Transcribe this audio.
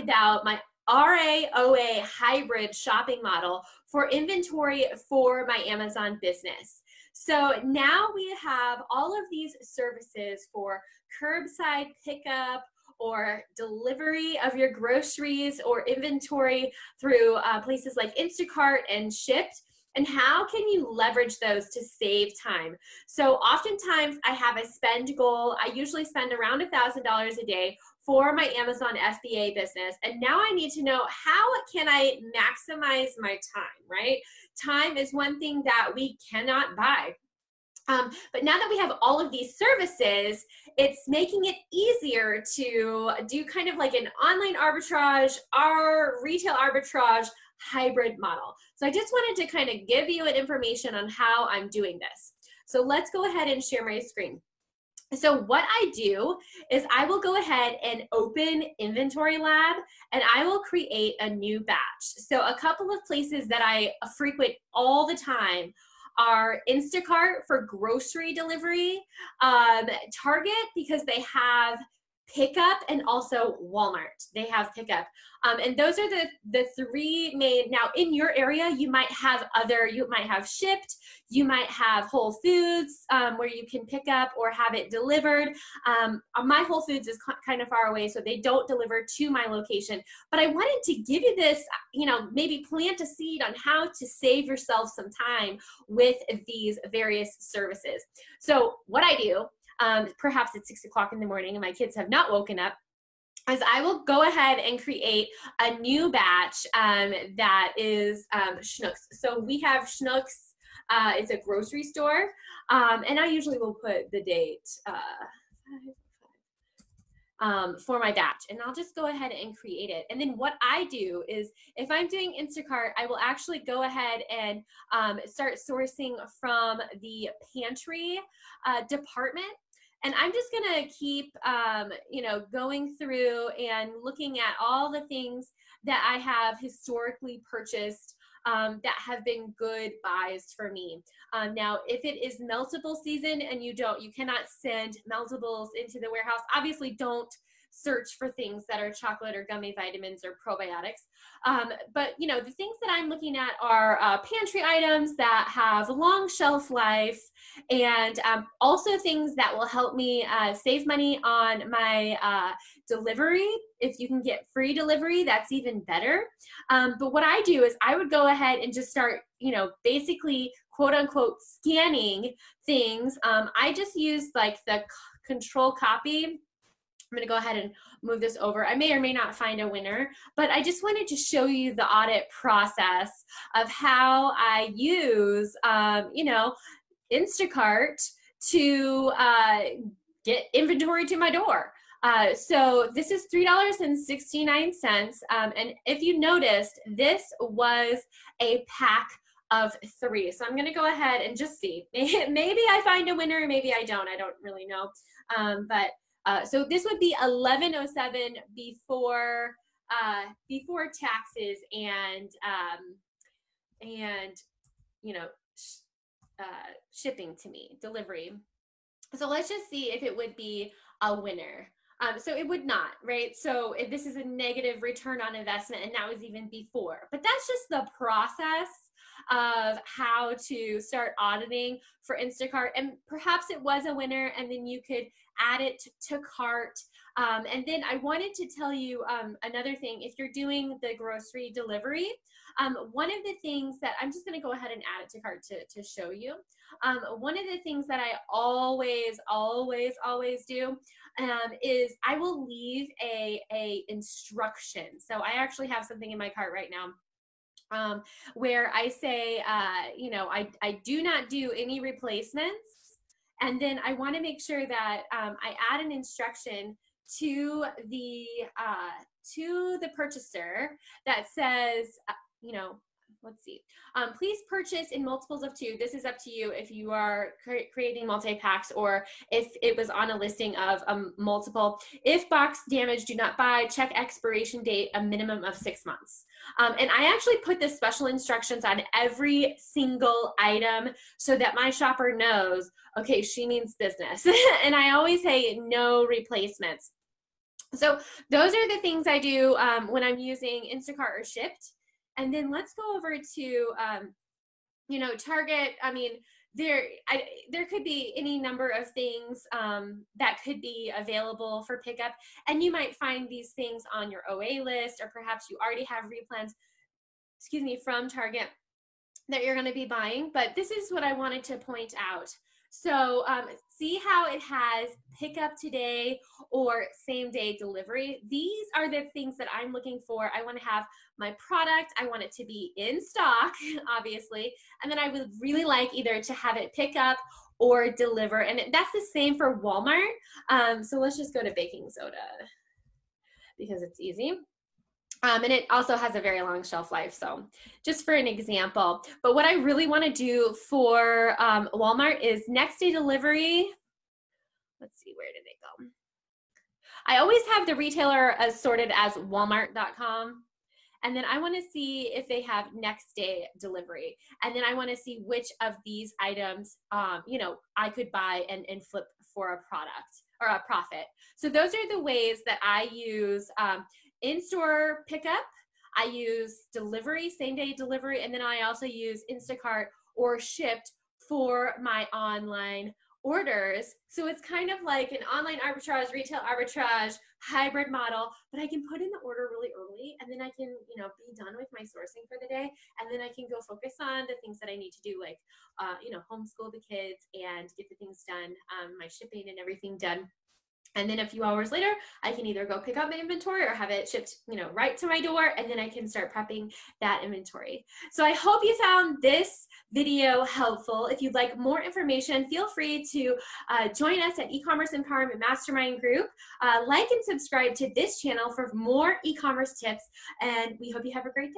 about my RAOA hybrid shopping model for inventory for my Amazon business. So now we have all of these services for curbside pickup or delivery of your groceries or inventory through uh, places like Instacart and Shipt and how can you leverage those to save time? So oftentimes i have a spend goal. I usually spend around a thousand dollars a day for my amazon fba business. And now i need to know how can i maximize my time right? Time is one thing that we cannot buy. Um, but now that we have all of these services, it's making it easier to do kind of like an online arbitrage, our retail arbitrage hybrid model. So I just wanted to kind of give you an information on how I'm doing this. So let's go ahead and share my screen. So what I do is I will go ahead and open Inventory Lab and I will create a new batch. So a couple of places that I frequent all the time are Instacart for grocery delivery, um, Target because they have pickup and also Walmart. They have pickup. Um, and those are the, the three main, now in your area, you might have other, you might have Shipt, you might have Whole Foods um, where you can pick up or have it delivered. Um, uh, my Whole Foods is kind of far away, so they don't deliver to my location. But I wanted to give you this, you know, maybe plant a seed on how to save yourself some time with these various services. So what I do um, perhaps it's six o'clock in the morning and my kids have not woken up, is I will go ahead and create a new batch um, that is um, Schnucks. So we have Schnucks, uh, it's a grocery store, um, and I usually will put the date uh, um, for my batch. And I'll just go ahead and create it. And then what I do is if I'm doing Instacart, I will actually go ahead and um, start sourcing from the pantry uh, department and i'm just going to keep um, you know going through and looking at all the things that i have historically purchased um, that have been good buys for me. Um, now if it is meltable season and you don't you cannot send meltables into the warehouse. Obviously don't search for things that are chocolate or gummy vitamins or probiotics. Um, but you know, the things that I'm looking at are uh, pantry items that have a long shelf life, and um, also things that will help me uh, save money on my uh, delivery. If you can get free delivery, that's even better. Um, but what I do is I would go ahead and just start, you know, basically quote unquote scanning things. Um, I just use like the control copy I'm going to go ahead and move this over. I may or may not find a winner, but I just wanted to show you the audit process of how I use, um, you know, Instacart to uh, get inventory to my door. Uh, so this is $3.69. Um, and if you noticed, this was a pack of three. So I'm going to go ahead and just see. maybe I find a winner, maybe I don't. I don't really know. Um, but uh, so this would be 1107 before uh, before taxes and um, and you know sh- uh, shipping to me delivery. So let's just see if it would be a winner. Um, so it would not, right? So if this is a negative return on investment, and that was even before. But that's just the process of how to start auditing for Instacart. And perhaps it was a winner, and then you could add it to cart. Um, and then I wanted to tell you um, another thing. If you're doing the grocery delivery, um, one of the things that I'm just going to go ahead and add it to cart to, to show you. Um, one of the things that I always, always, always do um, is I will leave a, a instruction. So I actually have something in my cart right now um, where I say, uh, you know, I, I do not do any replacements and then I want to make sure that um, I add an instruction to the uh, to the purchaser that says, uh, you know, let's see. Um, please purchase in multiples of two. This is up to you if you are cre creating multi-packs or if it was on a listing of a um, multiple. If box damage, do not buy. Check expiration date, a minimum of six months. Um, and I actually put the special instructions on every single item so that my shopper knows, okay, she means business. and I always say no replacements. So those are the things I do um, when I'm using Instacart or Shipt. And then let's go over to, um, you know, Target. I mean, there I, there could be any number of things um, that could be available for pickup and you might find these things on your oa list or perhaps you already have replens excuse me from target that you're going to be buying but this is what i wanted to point out so um, see how it has pickup today or same day delivery. These are the things that I'm looking for. I want to have my product. I want it to be in stock, obviously. And then I would really like either to have it pick up or deliver. And that's the same for Walmart. Um, so let's just go to baking soda because it's easy. Um, and it also has a very long shelf life. So just for an example, but what I really want to do for um, Walmart is next day delivery. Let's see, where did they go? I always have the retailer as sorted as walmart.com. And then I want to see if they have next day delivery. And then I want to see which of these items, um, you know, I could buy and, and flip for a product or a profit. So those are the ways that I use um, in-store pickup. I use delivery, same day delivery, and then I also use Instacart or Shipt for my online orders. So it's kind of like an online arbitrage, retail arbitrage, hybrid model, but I can put in the order really early and then I can, you know, be done with my sourcing for the day. And then I can go focus on the things that I need to do, like, uh, you know, homeschool the kids and get the things done, um, my shipping and everything done and then a few hours later i can either go pick up my inventory or have it shipped you know right to my door and then i can start prepping that inventory. So i hope you found this video helpful. If you'd like more information feel free to uh, join us at e-commerce empowerment mastermind group. Uh, like and subscribe to this channel for more e-commerce tips and we hope you have a great day